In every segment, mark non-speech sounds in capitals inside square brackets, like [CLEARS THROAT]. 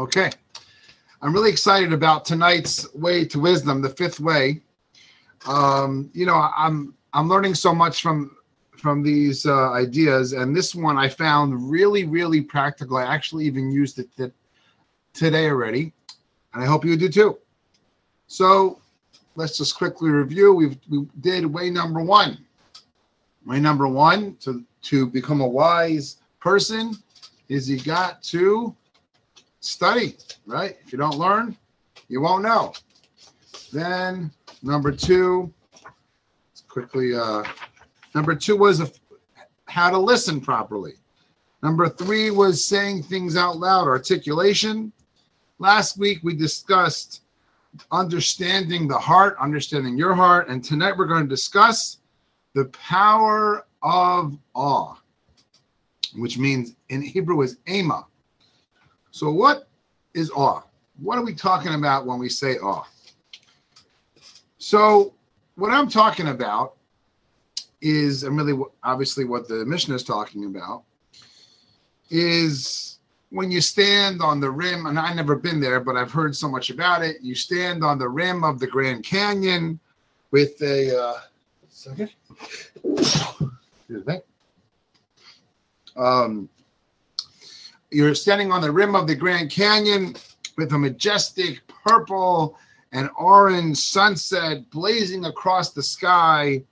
Okay. I'm really excited about tonight's way to wisdom, the fifth way. Um, you know, I'm I'm learning so much from from these uh, ideas, and this one I found really, really practical. I actually even used it th- today already, and I hope you do too. So let's just quickly review. We've we did way number one. Way number one to to become a wise person is you got to study, right? If you don't learn, you won't know. Then number two, quickly, uh, number two was a, how to listen properly. Number three was saying things out loud, articulation. Last week we discussed understanding the heart, understanding your heart, and tonight we're going to discuss the power of awe, which means in Hebrew is ema. So, what is awe? What are we talking about when we say awe? So, what I'm talking about is, and really obviously what the Mishnah is talking about, is when you stand on the rim, and I've never been there, but I've heard so much about it. You stand on the rim of the Grand Canyon with a uh, second. Um, you're standing on the rim of the Grand Canyon with a majestic purple and orange sunset blazing across the sky,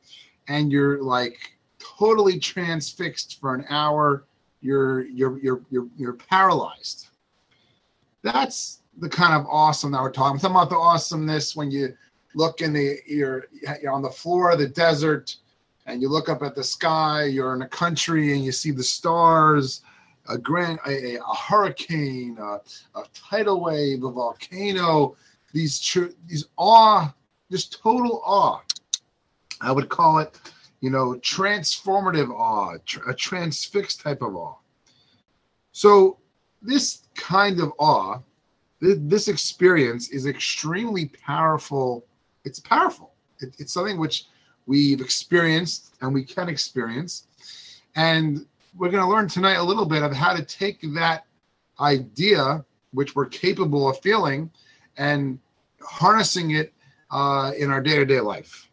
and you're like totally transfixed for an hour. You're you're you're you're you're paralyzed. That's the kind of awesome that we're talking. I'm talking about the awesomeness when you look in the you're, you're on the floor of the desert and you look up at the sky. You're in a country and you see the stars a grand a, a hurricane, a, a, tidal wave, a volcano, these tr- these awe, just total awe. I would call it, you know, transformative awe, tr- a transfixed type of awe. So this kind of awe, th- this experience is extremely powerful. It's powerful. It, it's something which we've experienced and we can experience. And we're going to learn tonight a little bit of how to take that idea, which we're capable of feeling, and harnessing it uh, in our day to day life.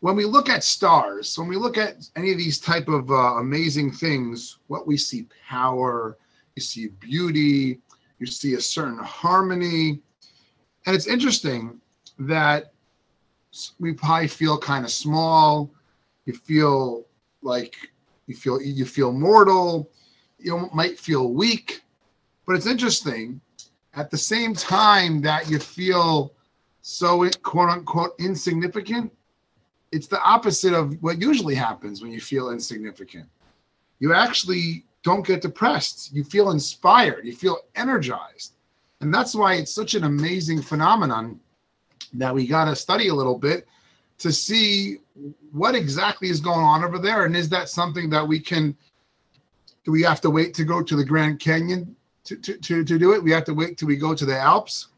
When we look at stars, when we look at any of these type of uh, amazing things, what we see power, you see beauty, you see a certain harmony. And it's interesting that we probably feel kind of small. You feel like you feel you feel mortal you might feel weak. But it's interesting at the same time that you feel so quote unquote insignificant it's the opposite of what usually happens when you feel insignificant. You actually don't get depressed. You feel inspired. You feel energized. And that's why it's such an amazing phenomenon that we got to study a little bit to see what exactly is going on over there? And is that something that we can do we have to wait to go to the grand canyon to, to, to, to do it? We have to wait till we go to the alps?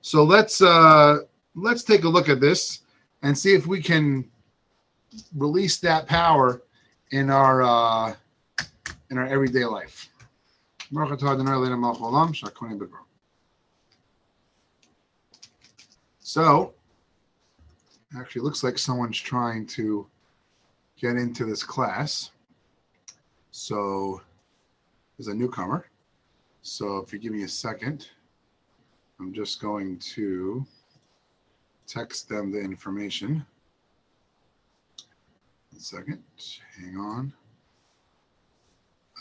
So let's uh let's take a look at this and see if we can release that power in our uh in our everyday life. So Actually, looks like someone's trying to get into this class. So there's a newcomer. So if you give me a second, I'm just going to text them the information. One second, hang on.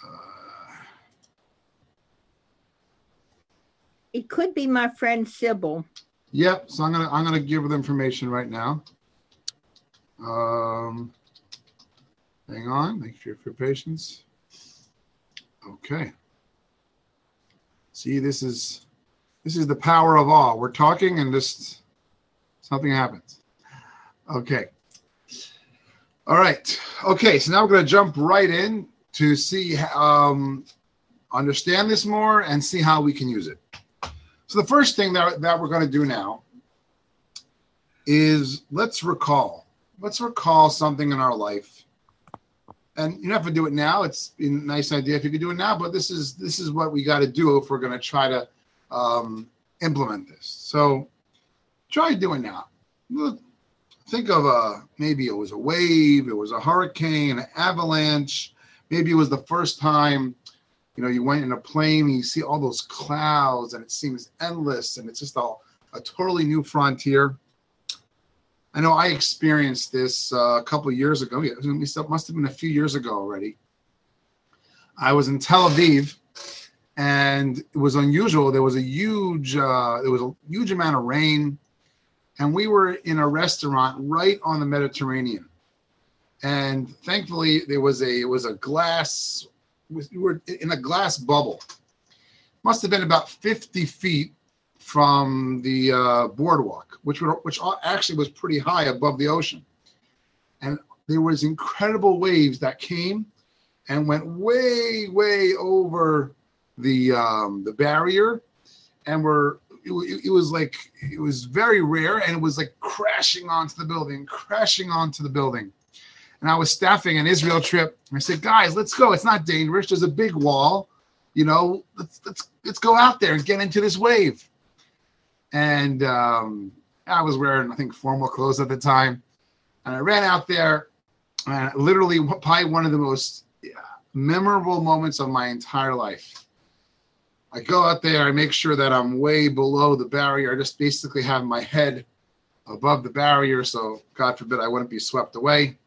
Uh, it could be my friend Sybil. Yep. So I'm gonna I'm gonna give the information right now. Um, hang on. Thank you for your patience. Okay. See, this is this is the power of awe. We're talking and just something happens. Okay. All right. Okay. So now we're going to jump right in to see, um, understand this more and see how we can use it. So the first thing that, that we're going to do now is let's recall. Let's recall something in our life. and you don't have to do it now. It's a nice idea if you could do it now, but this is this is what we got to do if we're going to try to um, implement this. So try doing now. Think of a maybe it was a wave, it was a hurricane, an avalanche. Maybe it was the first time you know you went in a plane and you see all those clouds and it seems endless and it's just all a totally new frontier. I know I experienced this uh, a couple years ago. It must have been a few years ago already. I was in Tel Aviv, and it was unusual. There was a huge, uh, there was a huge amount of rain, and we were in a restaurant right on the Mediterranean. And thankfully, there was a it was a glass. We were in a glass bubble. Must have been about 50 feet from the uh, boardwalk, which were, which actually was pretty high above the ocean, and there was incredible waves that came and went way way over the um, the barrier, and were it, it was like it was very rare, and it was like crashing onto the building, crashing onto the building. And I was staffing an Israel trip. I said, guys, let's go. It's not dangerous. There's a big wall. You know, let's let's let's go out there and get into this wave and um, I was wearing I think formal clothes at the time, and I ran out there, and literally probably one of the most memorable moments of my entire life. I go out there, I make sure that I'm way below the barrier. I just basically have my head above the barrier, so God forbid I wouldn't be swept away.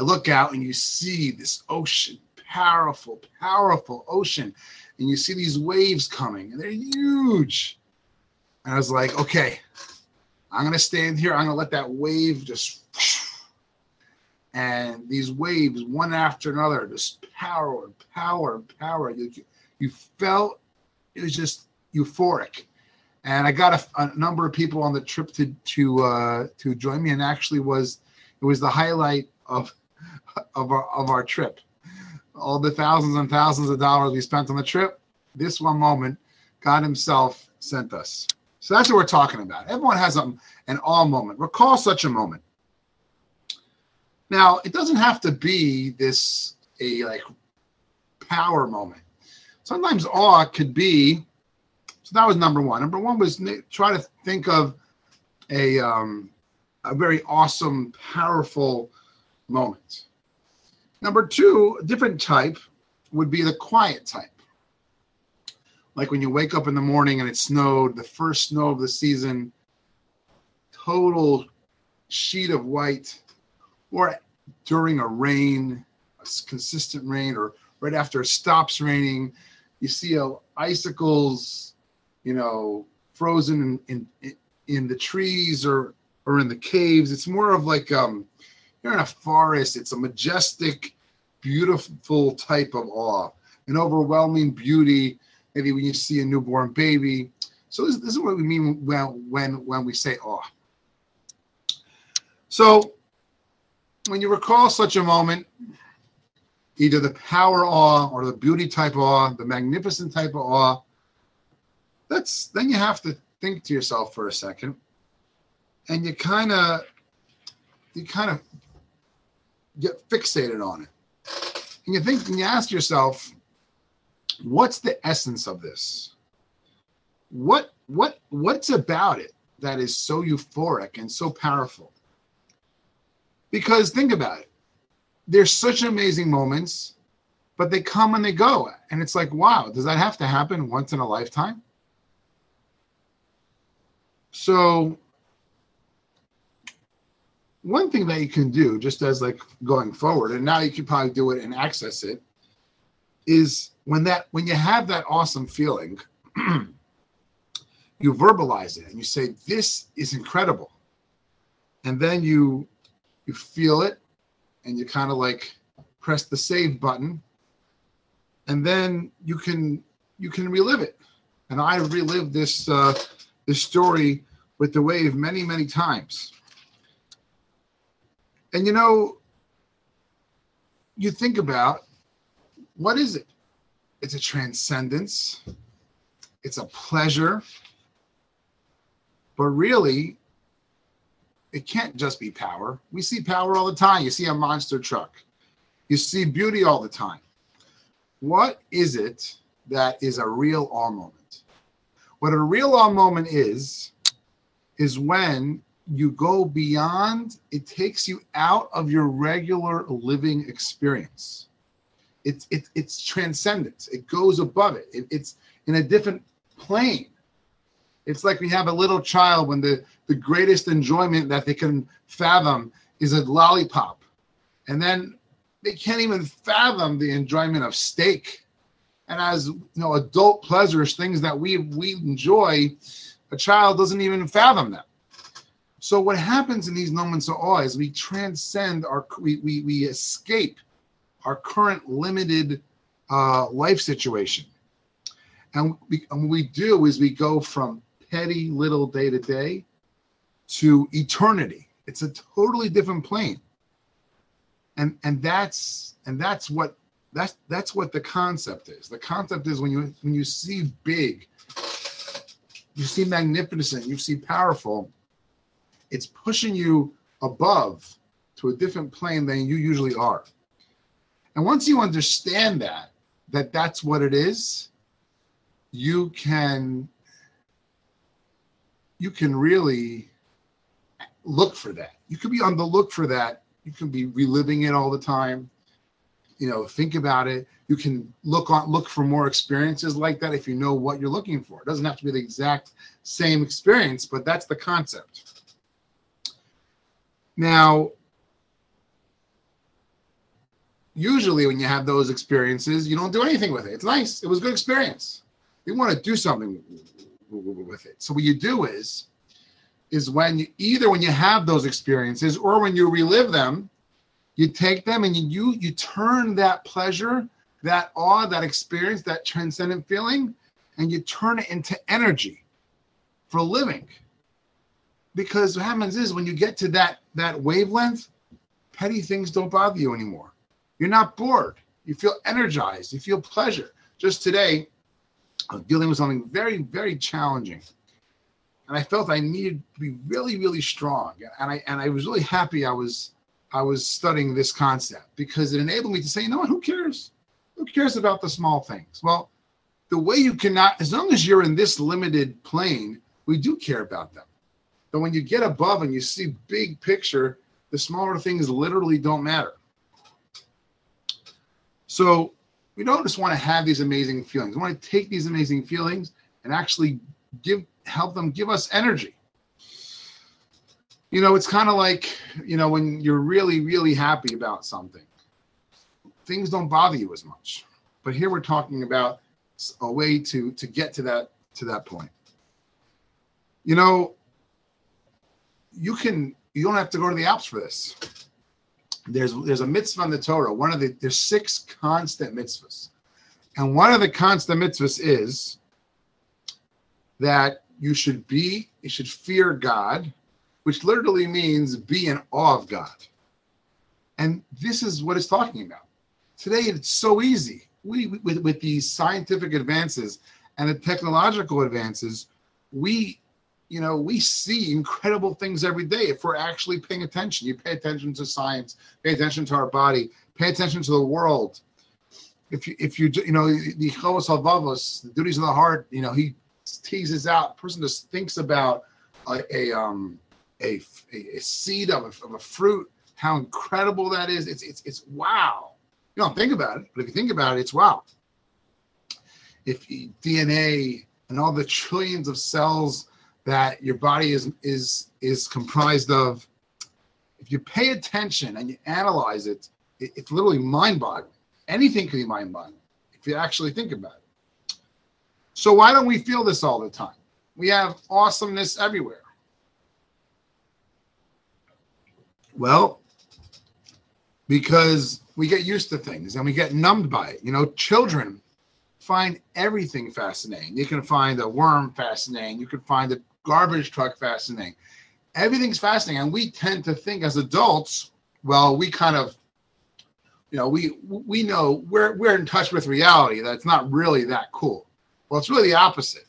I look out and you see this ocean, powerful, powerful ocean, and you see these waves coming, and they're huge. And I was like, okay, I'm gonna stand here. I'm gonna let that wave just, and these waves, one after another, just power and power and power. You, you felt it was just euphoric. And I got a, a number of people on the trip to to uh, to join me, and actually was it was the highlight of of our of our trip. All the thousands and thousands of dollars we spent on the trip, this one moment, God Himself sent us. So that's what we're talking about. Everyone has a, an awe moment. Recall such a moment. Now, it doesn't have to be this a like power moment. Sometimes awe could be. So that was number one. Number one was try to think of a um, a very awesome, powerful moment. Number two, a different type would be the quiet type like when you wake up in the morning and it snowed, the first snow of the season, total sheet of white, or during a rain, a consistent rain, or right after it stops raining, you see uh, icicles, you know, frozen in, in in the trees or or in the caves. It's more of like um, you're in a forest. It's a majestic, beautiful type of awe, an overwhelming beauty maybe when you see a newborn baby. So this, this is what we mean when when when we say awe. So when you recall such a moment, either the power awe or the beauty type awe, the magnificent type of awe, that's then you have to think to yourself for a second, and you kind of you kind of get fixated on it, and you think and you ask yourself, what's the essence of this? What what what's about it that is so euphoric and so powerful? Because think about it. There's such amazing moments, but they come and they go. And it's like, wow, does that have to happen once in a lifetime? So one thing that you can do just as like going forward and now you can probably do it and access it is when that when you have that awesome feeling [CLEARS THROAT] you verbalize it and you say this is incredible. And then you you feel it and you kind of like press the save button and then you can you can relive it. And i relived this uh this story with the wave many many times and you know you think about what is it it's a transcendence, it's a pleasure. But really, it can't just be power. We see power all the time. You see a monster truck, You see beauty all the time. What is it that is a real awe moment? What a real awe moment is, is when you go beyond, it takes you out of your regular living experience. It's it, it's transcendence. It goes above it. it. It's in a different plane. It's like we have a little child when the, the greatest enjoyment that they can fathom is a lollipop. And then they can't even fathom the enjoyment of steak. And as you know, adult pleasures, things that we we enjoy, a child doesn't even fathom them. So what happens in these moments of awe is we transcend our we we, we escape our current limited uh, life situation. And, we, and what we do is we go from petty little day to day to eternity. It's a totally different plane. And and that's and that's what that's that's what the concept is. The concept is when you when you see big, you see magnificent, you see powerful, it's pushing you above to a different plane than you usually are. And once you understand that, that that's what it is, you can you can really look for that. You could be on the look for that. You can be reliving it all the time. You know, think about it. You can look on look for more experiences like that if you know what you're looking for. It doesn't have to be the exact same experience, but that's the concept. Now, usually when you have those experiences, you don't do anything with it. It's nice. It was a good experience. You want to do something with it. So what you do is, is when you either when you have those experiences or when you relive them, you take them and you you turn that pleasure, that awe, that experience, that transcendent feeling, and you turn it into energy for living. Because what happens is when you get to that that wavelength, petty things don't bother you anymore you're not bored. You feel energized. You feel pleasure. Just today, I was dealing with something very, very challenging. And I felt I needed to be really, really strong. And I and I was really happy I was I was studying this concept because it enabled me to say, you know what, who cares? Who cares about the small things? Well, the way you cannot, as long as you're in this limited plane, we do care about them. But when you get above and you see big picture, the smaller things literally don't matter. So we don't just want to have these amazing feelings. We want to take these amazing feelings and actually give help them give us energy. You know, it's kind of like, you know, when you're really, really happy about something, things don't bother you as much. But here we're talking about a way to to get to that to that point. You know, you can you don't have to go to the Alps for this there's there's a mitzvah in the Torah. One of the there's six constant mitzvahs, and one of the constant mitzvahs is that you should be you should fear God, which literally means be in awe of God. And this is what it's talking about. Today it's so easy. We with, with these scientific advances and the technological advances, we you know, we see incredible things every day if we're actually paying attention. You pay attention to science, pay attention to our body, pay attention to the world. If you, if you, you know, the Chovos Halevavos, the duties of the heart, you know, he teases out. Person just thinks about a, a um a, a, seed of a, of a fruit, how incredible that is. It's it's it's wow. You don't think about it, but if you think about it, it's wow. If DNA and all the trillions of cells that your body is is is comprised of if you pay attention and you analyze it, it it's literally mind-boggling. Anything can be mind-boggling if you actually think about it. So why don't we feel this all the time? We have awesomeness everywhere. Well because we get used to things and we get numbed by it. You know children find everything fascinating. You can find a worm fascinating. You can find a garbage truck fascinating. Everything's fascinating, and we tend to think as adults, well, we kind of, you know, we we know we're we're in touch with reality that it's not really that cool. Well, it's really the opposite.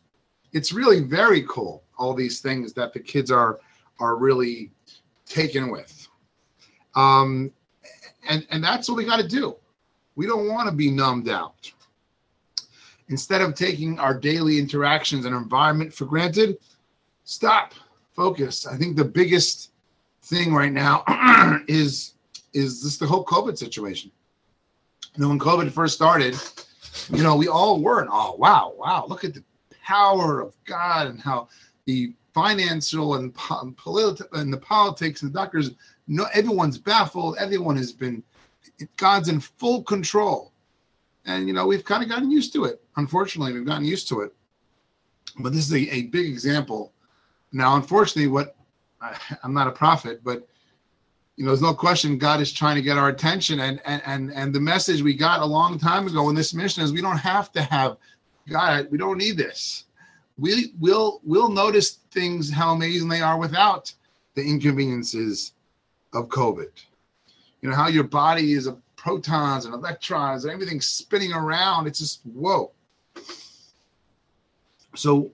It's really very cool. All these things that the kids are are really taken with. Um, and and that's what we got to do. We don't want to be numbed out. Instead of taking our daily interactions and environment for granted, stop, focus. I think the biggest thing right now [CLEARS THROAT] is is this the whole COVID situation. You know, when COVID first started, you know, we all were, oh wow, wow, look at the power of God and how the financial and political and the politics and the doctors, no, everyone's baffled. Everyone has been, God's in full control, and you know we've kind of gotten used to it. Unfortunately, we've gotten used to it. But this is a, a big example. Now, unfortunately, what I, [LAUGHS] I'm not a prophet, but you know, there's no question God is trying to get our attention. And and and and the message we got a long time ago in this Mishnah is we don't have to have God, we don't need this. We will we'll notice things how amazing they are without the inconveniences of COVID. You know, how your body is of protons and electrons and everything spinning around. It's just whoa. So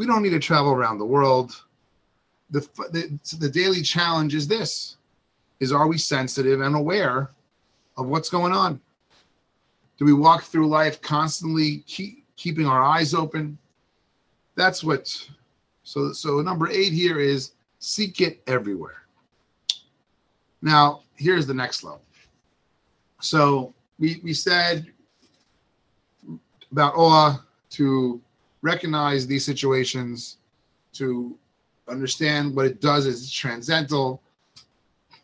we don't need to travel around the world. The, the, the daily challenge is this is are we sensitive and aware of what's going on? Do we walk through life constantly keep, keeping our eyes open? That's what so so number eight here is seek it everywhere. Now here's the next level. So we we said about awe to recognize these situations to understand what it does is it's transcendental.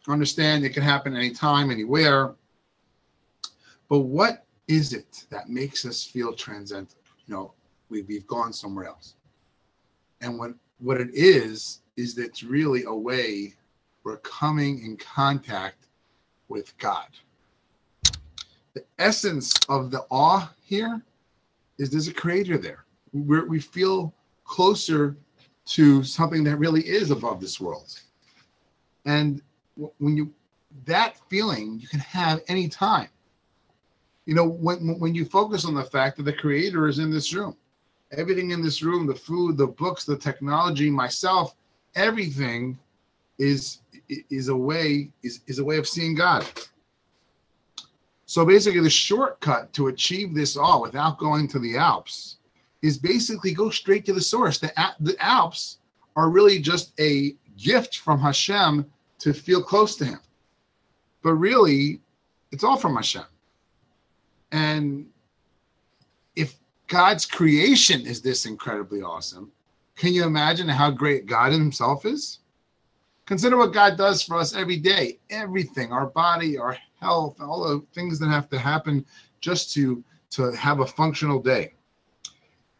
Understand it can happen anytime, anywhere. But what is it that makes us feel transcendental? You know, we, we've gone somewhere else. And what, what it is, is that it's really a way we're coming in contact with God. The essence of the awe here is there's a creator there. We're, we feel closer to something that really is above this world. And when you that feeling you can have any time. You know, when when you focus on the fact that the creator is in this room, everything in this room, the food, the books, the technology, myself, everything is is a way is, is a way of seeing God. So basically the shortcut to achieve this all without going to the Alps is basically go straight to the source. The, the Alps are really just a gift from Hashem to feel close to Him. But really, it's all from Hashem. And if God's creation is this incredibly awesome, can you imagine how great God Himself is? Consider what God does for us every day. Everything, our body, our health, all the things that have to happen just to, to have a functional day.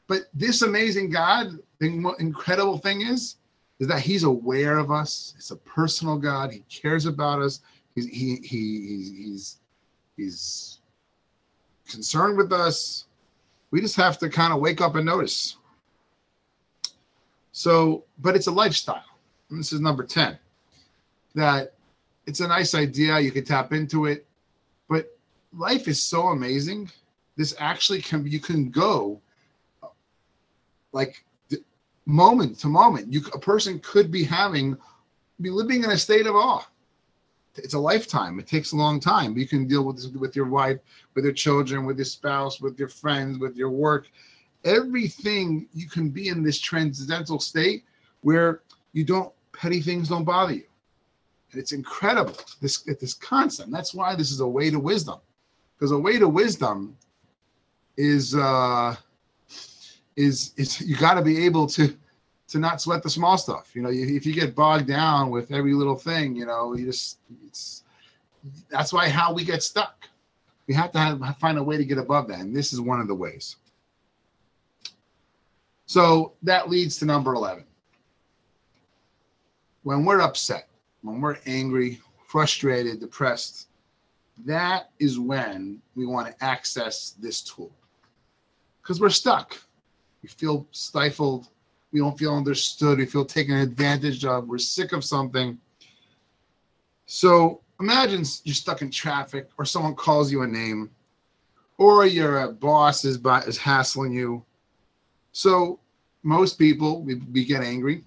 But this amazing God, the incredible thing is, is that He's aware of us. It's a personal God. He cares about us. He's he, he he's he's concerned with us. We just have to kind of wake up and notice. So, but it's a lifestyle. And this is number 10. That it's a nice idea. You can tap into it. But life is so amazing. This actually can you can go like moment to moment. You a person could be having be living in a state of awe. It's a lifetime. It takes a long time. You can deal with this with your wife, with your children, with your spouse, with your friends, with your work. Everything you can be in this transcendental state where you don't petty things don't bother you. And it's incredible. This this concept. That's why this is a way to wisdom. Because a way to wisdom is uh is is you got to be able to to not sweat the small stuff. You know, if you get bogged down with every little thing, you know, you just it's that's why how we get stuck. We have to have, find a way to get above that, and this is one of the ways. So that leads to number 11. When we're upset, when we're angry, frustrated, depressed, that is when we want to access this tool because we're stuck. We feel stifled. We don't feel understood. We feel taken advantage of. We're sick of something. So imagine you're stuck in traffic or someone calls you a name or your uh, boss is, by, is hassling you. So most people, we, we get angry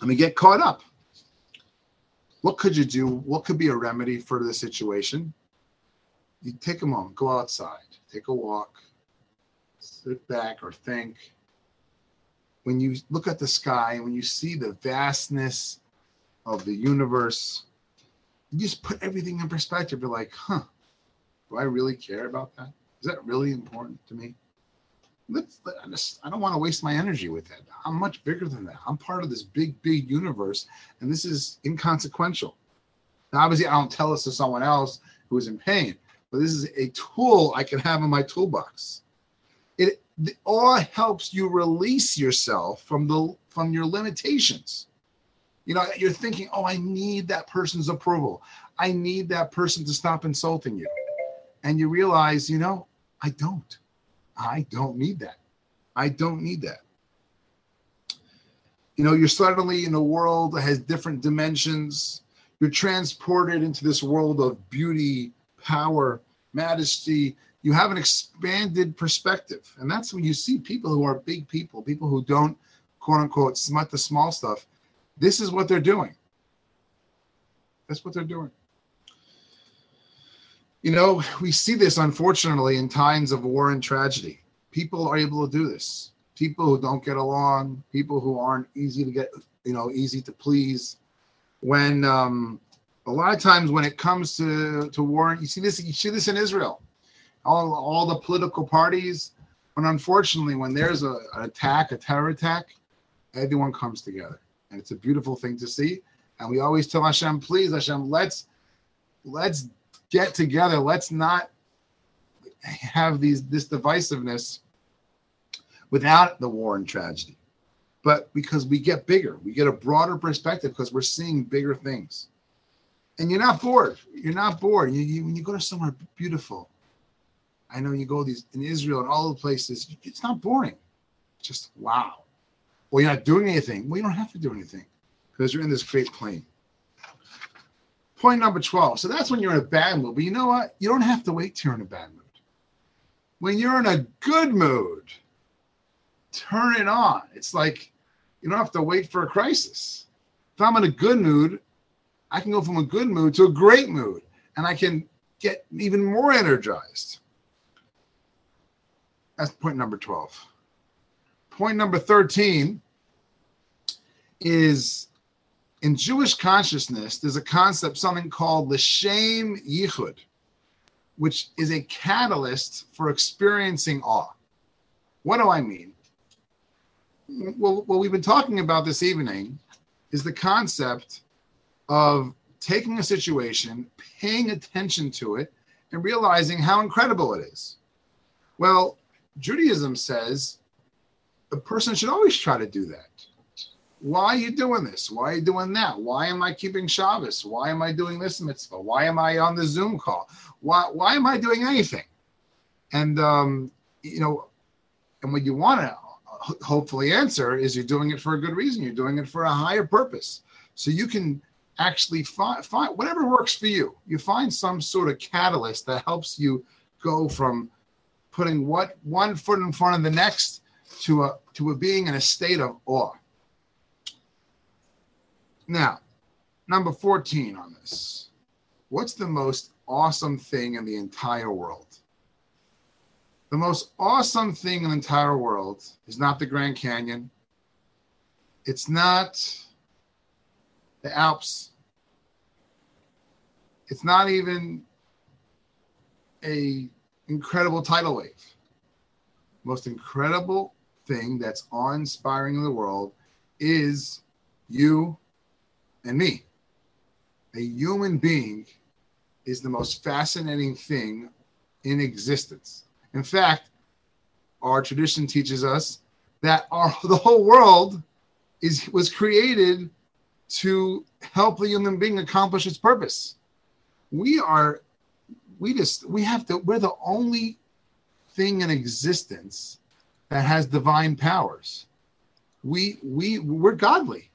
and we get caught up. what could you do? What could be a remedy for the situation? You take a moment, go outside, take a walk, sit back or think. When you look at the sky, and when you see the vastness of the universe, you just put everything in perspective. You're like, huh, do I really care about that? Is that really important to me? Let's, I, just, I don't want to waste my energy with that. I'm much bigger than that. I'm part of this big, big universe, and this is inconsequential. Now, obviously, I don't tell this to someone else who is in pain, but this is a tool I can have in my toolbox. It, awe helps you release yourself from the from your limitations. You know, you're thinking, oh, I need that person's approval. I need that person to stop insulting you. And you realize, you know, I don't. I don't need that. I don't need that. You know, you're suddenly in a world that has different dimensions. You're transported into this world of beauty, power, majesty. You have an expanded perspective. And that's when you see people who are big people, people who don't, quote unquote, smut the small stuff. This is what they're doing. That's what they're doing. You know, we see this unfortunately in times of war and tragedy. People are able to do this. People who don't get along, people who aren't easy to get, you know, easy to please. When um, a lot of times when it comes to to war, you see this, you see this in Israel. All all the political parties, but unfortunately, when there's a, an attack, a terror attack, everyone comes together, and it's a beautiful thing to see. And we always tell Hashem, please, Hashem, let's let's get together. Let's not have these this divisiveness without the war and tragedy. But because we get bigger, we get a broader perspective because we're seeing bigger things. And you're not bored. You're not bored. You, you, when you go to somewhere beautiful, I know you go these in Israel and all the places, it's not boring. Just wow. Well, you're not doing anything. Well, you don't have to do anything because you're in this great plane. Point number 12. So that's when you're in a bad mood. But you know what? You don't have to wait till you're in a bad mood. When you're in a good mood, turn it on. It's like you don't have to wait for a crisis. If I'm in a good mood, I can go from a good mood to a great mood and I can get even more energized. That's point number 12. Point number 13 is in Jewish consciousness, there's a concept, something called the Shem Yichud, which is a catalyst for experiencing awe. What do I mean? Well, what we've been talking about this evening is the concept of taking a situation, paying attention to it, and realizing how incredible it is. Well, Judaism says a person should always try to do that why are you doing this? Why are you doing that? Why am I keeping Shabbos? Why am I doing this mitzvah? Why am I on the Zoom call? Why, why am I doing anything? And, um, you know, and what you want to hopefully answer is you're doing it for a good reason. You're doing it for a higher purpose. So you can actually find, find whatever works for you. You find some sort of catalyst that helps you go from putting what one foot in front of the next to a to a being in a state of awe. Now, number 14 on this. What's the most awesome thing in the entire world? The most awesome thing in the entire world is not the Grand Canyon. It's not the Alps. It's not even a incredible tidal wave. Most incredible thing that's awe-inspiring in the world is you and me. A human being is the most fascinating thing in existence. In fact, our tradition teaches us that our [LAUGHS] the whole world is was created to help the human being accomplish its purpose. We are we just we have to we're the only thing in existence that has divine powers. We we we're godly.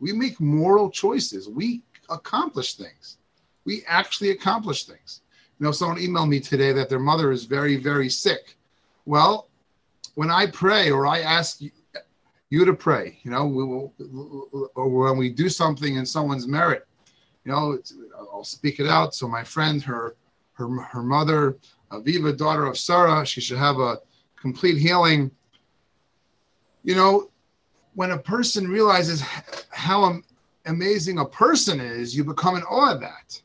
We make moral choices. We accomplish things. We actually accomplish things. You know, someone emailed me today that their mother is very, very sick. Well, when I pray or I ask you, you to pray, you know, we will, or when we do something in someone's merit, You know, I'll speak it out. So my friend, her her her mother, Aviva, daughter of Sarah, she should have a complete healing. You know, when a person realizes how amazing a person is, you become in awe of that.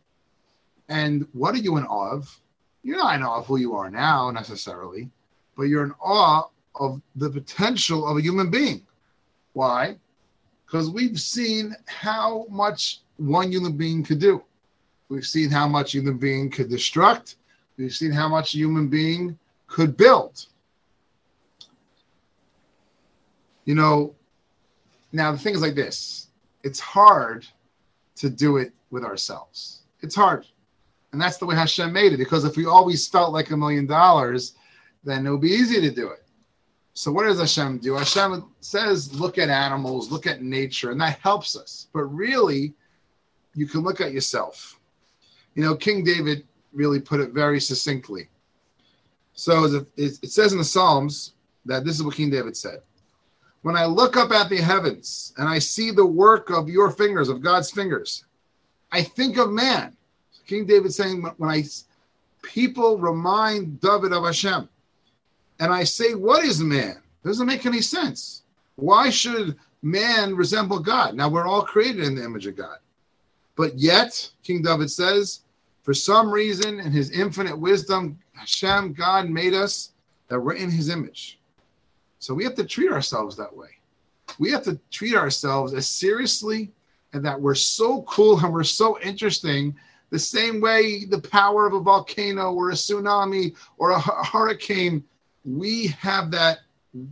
And what are you in awe of? You're not in awe of who you are now necessarily, but you're in awe of the potential of a human being. Why? Because we've seen how much one human being could do. We've seen how much human being could destruct. We've seen how much human being could build. You know, now the thing is like this it's hard to do it with ourselves. It's hard. And that's the way Hashem made it, because if we always felt like a million dollars, then it would be easy to do it. So what does Hashem do? Hashem says, look at animals, look at nature, and that helps us. But really, you can look at yourself. You know, King David really put it very succinctly. So it says in the Psalms that this is what King David said. When I look up at the heavens and I see the work of your fingers, of God's fingers, I think of man. King David saying, when I people remind David of Hashem, and I say, what is man? Doesn't make any sense. Why should man resemble God? Now we're all created in the image of God. But yet, King David says, for some reason, in his infinite wisdom, Hashem, God made us that we're in his image. So we have to treat ourselves that way. We have to treat ourselves as seriously and that we're so cool and we're so interesting, the same way the power of a volcano or a tsunami or a hurricane, we have that.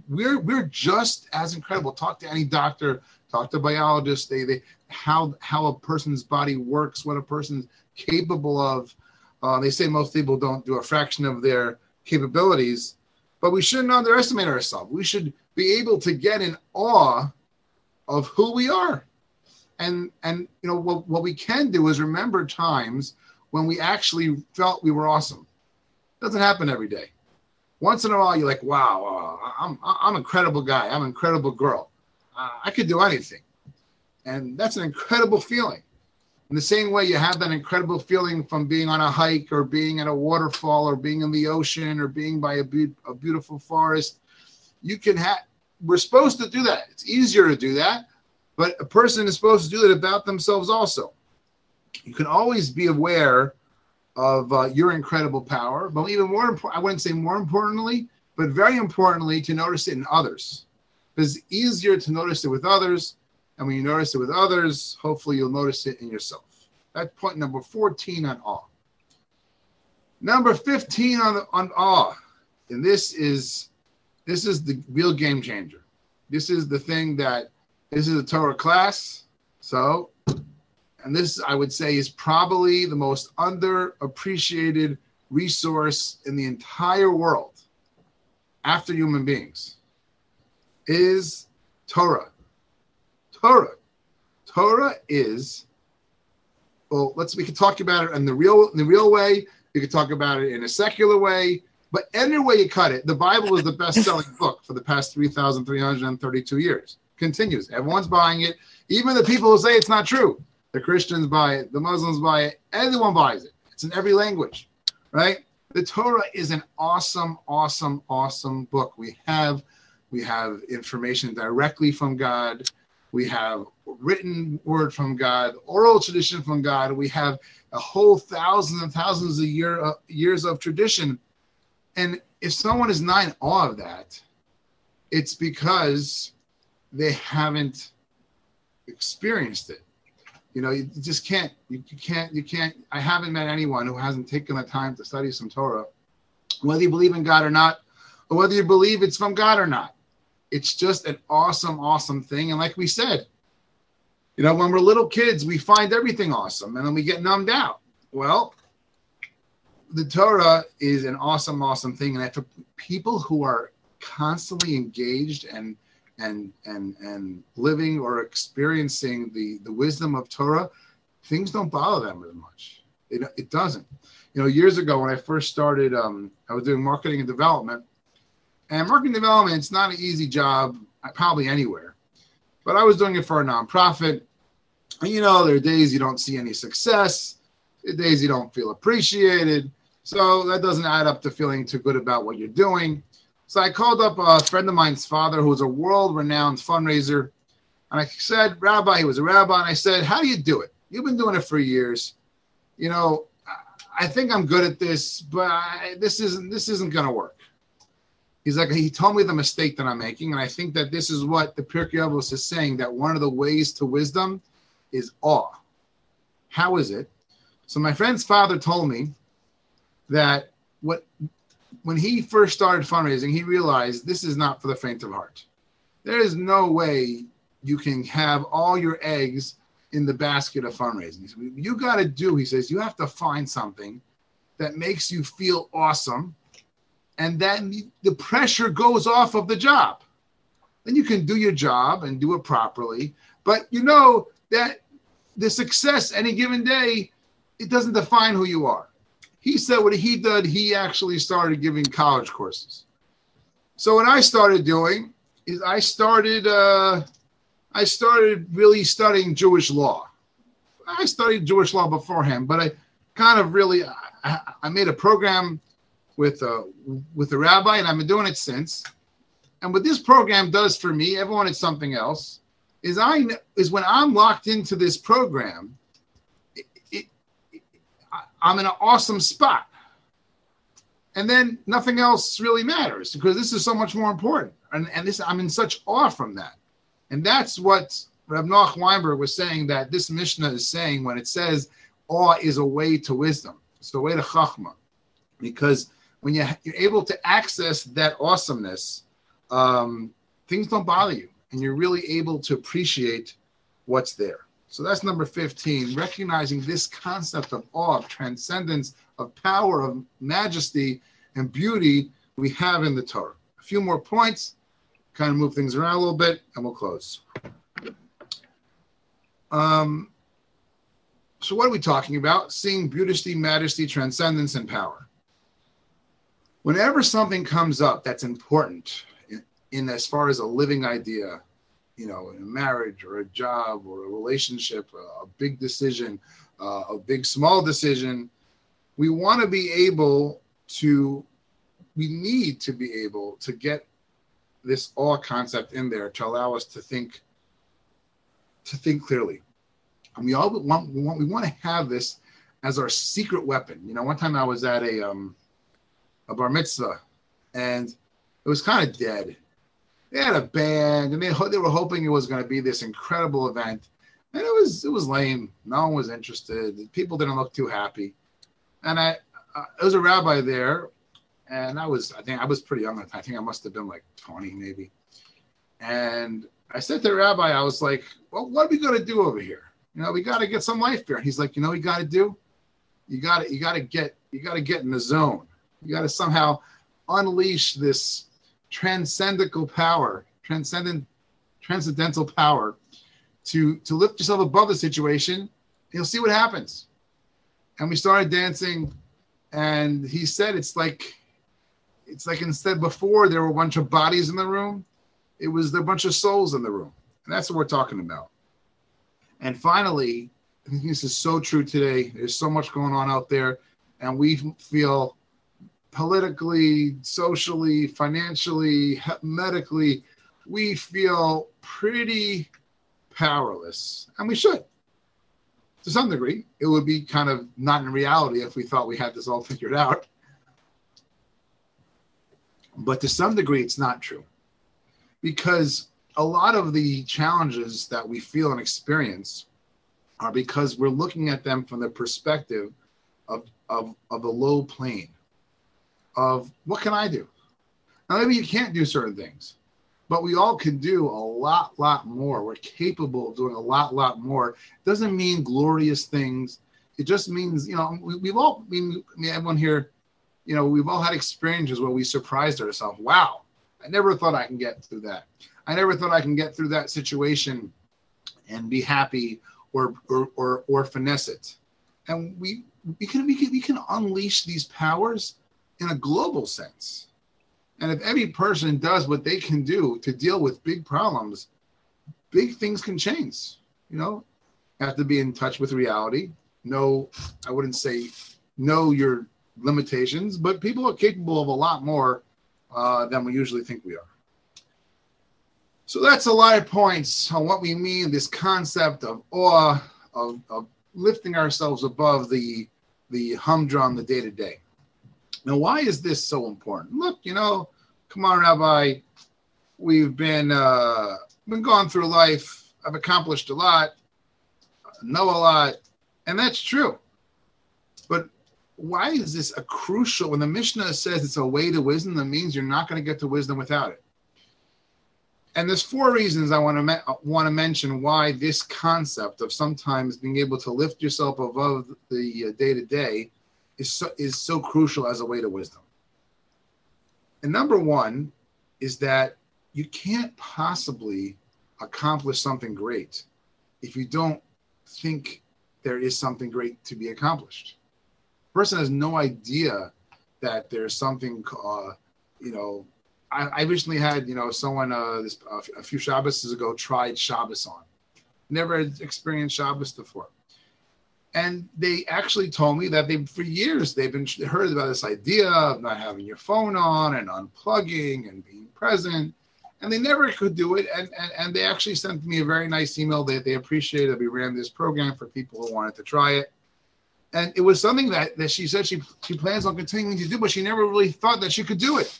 We're we're just as incredible. Talk to any doctor, talk to biologists. They they how how a person's body works, what a person's capable of. Uh, they say most people don't do a fraction of their capabilities, but we shouldn't underestimate ourselves. We should be able to get in awe of who we are. And and you know what, what we can do is remember times when we actually felt we were awesome. Doesn't happen every day. Once in a while, you're like, wow, uh, I'm I'm an incredible guy. I'm an incredible girl. Uh, I could do anything. And that's an incredible feeling. In the same way, you have that incredible feeling from being on a hike or being at a waterfall or being in the ocean or being by a, be- a beautiful forest. You can have, we're supposed to do that. It's easier to do that, but a person is supposed to do that about themselves also. You can always be aware of uh, your incredible power, but even more important, I wouldn't say more importantly, but very importantly, to notice it in others. It's easier to notice it with others and when you notice it with others, hopefully you'll notice it in yourself. That's point number 14 on awe. Number 15 on, on awe. And this is this is the real game changer. This is the thing that this is a Torah class. So, and this I would say is probably the most underappreciated resource in the entire world after human beings is Torah. Torah. Torah is well. Let's we can talk about it in the real in the real way. You can talk about it in a secular way, but any way you cut it, the Bible is the best-selling [LAUGHS] book for the past three thousand three hundred and thirty-two years. Continues. Everyone's buying it. Even the people who say it's not true. The Christians buy it. The Muslims buy it. Everyone buys it. It's in every language, right? The Torah is an awesome, awesome, awesome book. We have we have information directly from God we have written word from God, oral tradition from God. We have a whole thousands and thousands of year, uh, years of tradition. And if someone is not in awe of that, it's because they haven't experienced it. You know, you just can't, you, you can't, you can't. I haven't met anyone who hasn't taken the time to study some Torah, whether you believe in God or not, or whether you believe it's from God or not it's just an awesome, awesome thing. And like we said, you know, when we're little kids, we find everything awesome and then we get numbed out. Well, the Torah is an awesome, awesome thing. And for people who are constantly engaged and and and and living or experiencing the the wisdom of Torah, things don't bother them as much. It, it doesn't. You know, years ago when I first started, um, I was doing marketing and development, and marketing development, it's not an easy job, uh, probably anywhere. But I was doing it for a nonprofit. And you know, there are days you don't see any success, days you don't feel appreciated. So that doesn't add up to feeling too good about what you're doing. So I called up a friend of mine's father who's a world renowned fundraiser. And I said, Rabbi, he was a rabbi. And I said, How do you do it? You've been doing it for years. You know, I think I'm good at this, but I, this isn't this isn't going to work. He's like, he told me the mistake that I'm making, and I think that this is what the Pirkei Avos is saying that one of the ways to wisdom is awe. How is it? So my friend's father told me that what when he first started fundraising, he realized this is not for the faint of heart. There is no way you can have all your eggs in the basket of fundraising. You got to do, he says, you have to find something that makes you feel awesome. And then the pressure goes off of the job. Then you can do your job and do it properly. But you know that the success any given day, it doesn't define who you are. He said what he did, he actually started giving college courses. So what I started doing is I started uh, I started really studying Jewish law. I studied Jewish law beforehand, but I kind of really I, I made a program with a uh, with a rabbi, and I've been doing it since. And what this program does for me, everyone it's something else, is I is when I'm locked into this program, it, it, it, I'm in an awesome spot. And then nothing else really matters because this is so much more important. And, and this I'm in such awe from that. And that's what Reb Noach Weinberg was saying that this Mishnah is saying when it says awe is a way to wisdom. It's the way to Chachma. Because when you're able to access that awesomeness, um, things don't bother you. And you're really able to appreciate what's there. So that's number 15, recognizing this concept of awe, of transcendence, of power, of majesty, and beauty we have in the Torah. A few more points kind of move things around a little bit, and we'll close. Um, so what are we talking about? Seeing beauty, majesty, transcendence, and power. Whenever something comes up that's important in, in as far as a living idea, you know, in a marriage or a job or a relationship, a, a big decision, uh, a big small decision, we want to be able to, we need to be able to get this awe concept in there to allow us to think to think clearly. And we all want we want we want to have this as our secret weapon. You know, one time I was at a um a bar mitzvah and it was kind of dead. They had a band and they they were hoping it was going to be this incredible event. And it was it was lame. No one was interested. People didn't look too happy. And I uh, there was a rabbi there and I was, I think I was pretty young. I think I must have been like 20 maybe. And I said to the rabbi, I was like, well, what are we going to do over here? You know, we got to get some life here. And he's like, you know, we got to do, you got to, you got to get, you got to get in the zone. You got to somehow unleash this transcendental power, transcendent, transcendental power to, to lift yourself above the situation. You'll see what happens. And we started dancing and he said, it's like, it's like instead before there were a bunch of bodies in the room, it was a bunch of souls in the room. And that's what we're talking about. And finally, this is so true today. There's so much going on out there, and we feel politically, socially, financially, medically, we feel pretty powerless, and we should. To some degree, it would be kind of not in reality if we thought we had this all [LAUGHS] figured out. But to some degree, it's not true because a lot of the challenges that we feel and experience are because we're looking at them from the perspective of, of, of the low plane of what can I do? Now, maybe you can't do certain things, but we all can do a lot, lot more. We're capable of doing a lot, lot more. It doesn't mean glorious things. It just means, you know, we, have all, I mean, everyone here you know, we've all had experiences where we surprised ourselves. Wow, I never thought I can get through that. I never thought I can get through that situation and be happy or or or, or finesse it. And we we can we can we can unleash these powers in a global sense. And if every person does what they can do to deal with big problems, big things can change. You know, have to be in touch with reality. Know, I wouldn't say know your limitations, but people are capable of a lot more uh, than we usually think we are. So that's a lot of points on what we mean this concept of awe, of, of lifting ourselves above the the humdrum, the day to day. Now, why is this so important? Look, you know, come on, Rabbi, we've been uh, been going through life. I've accomplished a lot, know a lot, and that's true. But why is this a crucial? When the Mishnah says it's a way to wisdom, that means you're not going to get to wisdom without it. And there's four reasons I want to me- want to mention why this concept of sometimes being able to lift yourself above the day to day is so, is so crucial as a way to wisdom. And number one is that you can't possibly accomplish something great if you don't think there is something great to be accomplished. The person has no idea that there's something, uh, you know. I, I, recently had, you know, someone uh, this, a few Shabbos ago tried Shabbos on. Never experienced Shabbos before and they actually told me that they for years they've been heard about this idea of not having your phone on and unplugging and being present. And they never could do it. And, and, and they actually sent me a very nice email that they appreciated that we ran this program for people who wanted to try it. And it was something that, that she said she, she plans on continuing to do but she never really thought that she could do it.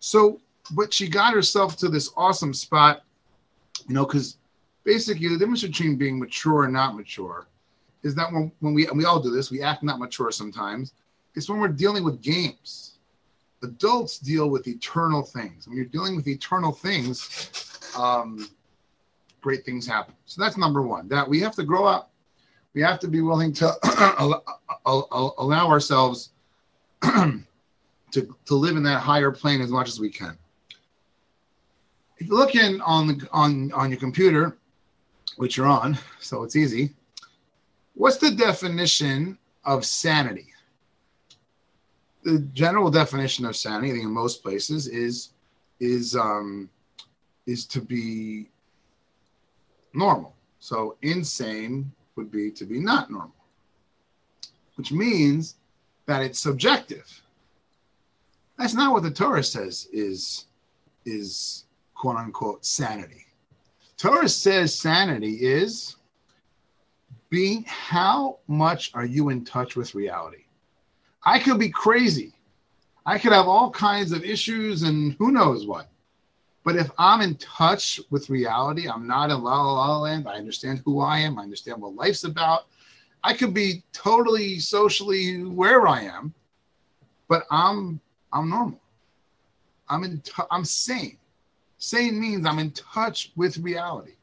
So but she got herself to this awesome spot you know because basically the difference between being mature and not mature is that when, when we and we all do this, we act not mature sometimes. It's when we're dealing with games. Adults deal with eternal things. When you're dealing with eternal things, um, great things happen. So that's number one. That we have to grow up. We have to be willing to [CLEARS THROAT] allow ourselves [CLEARS THROAT] to, to live in that higher plane as much as we can. If you look in on the on on your computer, which you're on, so it's easy What's the definition of sanity? The general definition of sanity, I think in most places, is is um, is to be normal. So insane would be to be not normal, which means that it's subjective. That's not what the Torah says is is quote unquote sanity. Torah says sanity is how much are you in touch with reality? I could be crazy. I could have all kinds of issues and who knows what. But if I'm in touch with reality, I'm not in la la la land. I understand who I am. I understand what life's about. I could be totally socially where I am, but I'm I'm normal. I'm in. T- I'm sane. Sane means I'm in touch with reality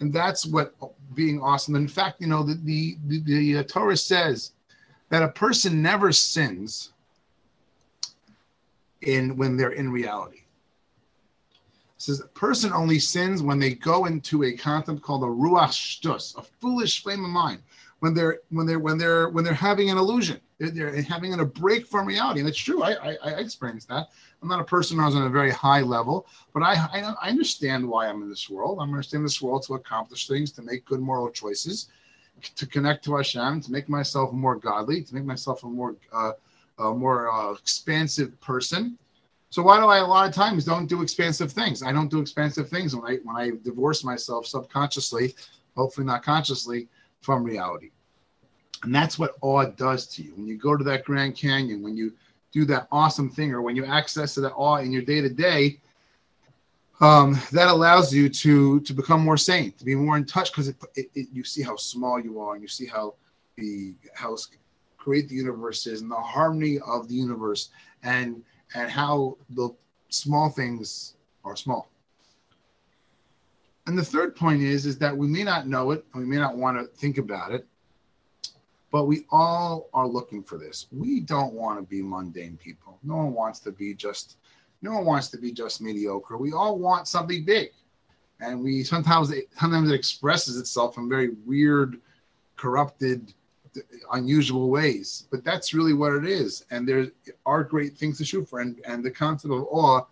and that's what being awesome. In fact, you know, the the, the, the uh, Torah says that a person never sins in when they're in reality. It says a person only sins when they go into a concept called a ruach shtus, a foolish flame of mind, when they're when they're when they're when they're having an illusion, they're, having a break from reality, and it's true. I, I I experienced that. I'm not a person who's on a very high level, but I, I, I understand why I'm in this world. I'm understand this world to accomplish things, to make good moral choices, to connect to Hashem, to make myself more godly, to make myself a more uh, a more uh, expansive person. So why do I a lot of times don't do expansive things? I don't do expansive things when I when I divorce myself subconsciously, hopefully not consciously, from reality. And that's what awe does to you. When you go to that Grand Canyon, when you do that awesome thing or when you access to that awe in your day to day, that allows you to to become more sane, to be more in touch because it, it, it, you see how small you are and you see how the how great the universe is and the harmony of the universe and and how the small things are small. And the third point is is that we may not know it and we may not want to think about it, but we all are looking for this. We don't want to be mundane people. No one wants to be just no one wants to be just mediocre. We all want something big. And we sometimes it, sometimes it expresses itself in very weird, corrupted, unusual ways. But that's really what it is. And there are great things to shoot for. And, and the concept of awe,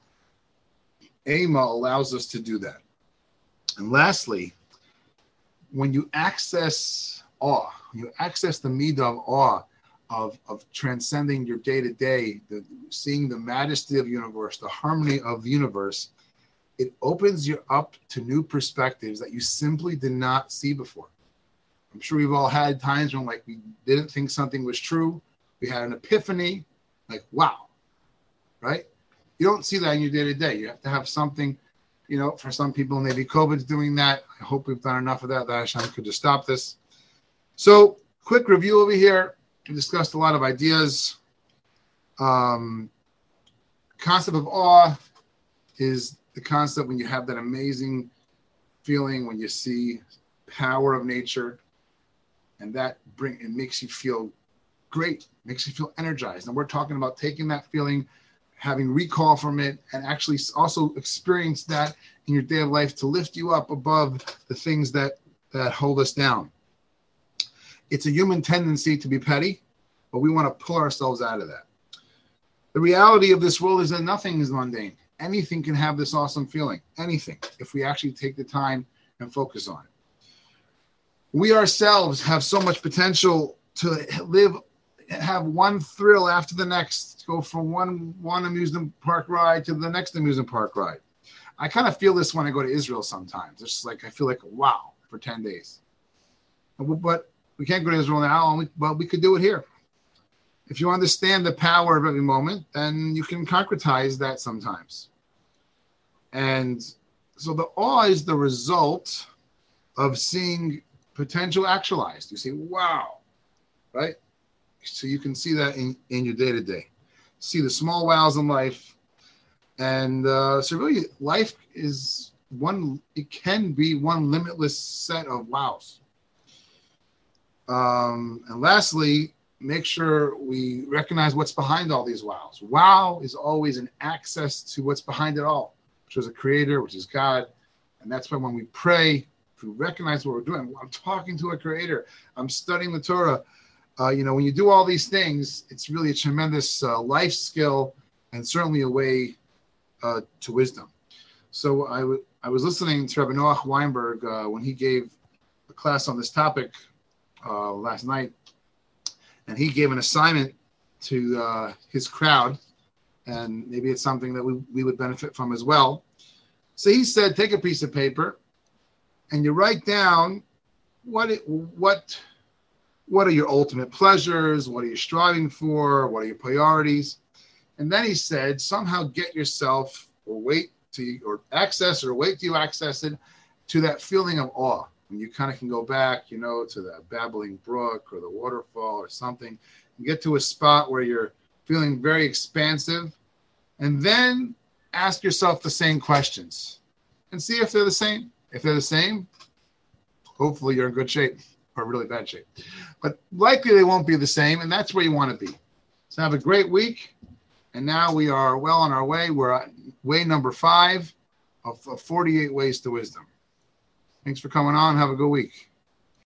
AMA allows us to do that. And lastly, when you access awe, you access the midah of awe, of, of transcending your day to day, seeing the majesty of universe, the harmony of the universe, it opens you up to new perspectives that you simply did not see before. I'm sure we've all had times when like we didn't think something was true. We had an epiphany, like wow, right? You don't see that in your day to day. You have to have something, you know, for some people, maybe COVID's doing that. I hope we've done enough of that that Hashem could just stop this. So, quick review over here. We discussed a lot of ideas. Um, concept of awe is the concept when you have that amazing feeling when you see power of nature and that bring it makes you feel great makes you feel energized and we're talking about taking that feeling having recall from it and actually also experience that in your day of life to lift you up above the things that that hold us down it's a human tendency to be petty but we want to pull ourselves out of that. The reality of this world is that nothing is mundane. Anything can have this awesome feeling. Anything if we actually take the time and focus on it. We ourselves have so much potential to live have one thrill after the next go from one one amusement park ride to the next amusement park ride. I kind of feel this when i go to israel sometimes. It's just like i feel like wow for 10 days. But we can't go to israel now but we could do it here if you understand the power of every moment then you can concretize that sometimes and so the awe is the result of seeing potential actualized. You see, wow, right? So you can see that in, in your day to day. See the small wows in life. And uh, so, really, life is one, it can be one limitless set of wows. Um, and lastly, make sure we recognize what's behind all these wows. Wow is always an access to what's behind it all, which is a creator, which is God. And that's why when we pray, to recognize what we're doing. I'm talking to a creator. I'm studying the Torah. Uh, you know, when you do all these things, it's really a tremendous uh, life skill and certainly a way uh, to wisdom. So I, w- I was listening to Rabbi Noach Weinberg uh, when he gave a class on this topic uh, last night, and he gave an assignment to uh, his crowd, and maybe it's something that we, we would benefit from as well. So he said, take a piece of paper and you write down what it, what what are your ultimate pleasures, what are you striving for, what are your priorities, and then he said somehow get yourself or wait to or access or wait till you access it to that feeling of awe when you kind of can go back, you know, to that babbling brook or the waterfall or something, and get to a spot where you're feeling very expansive, and then ask yourself the same questions and see if they're the same. If they're the same, hopefully you're in good shape or really bad shape. But likely they won't be the same, and that's where you want to be. So have a great week. And now we are well on our way. We're at way number five of 48 ways to wisdom. Thanks for coming on. Have a good week.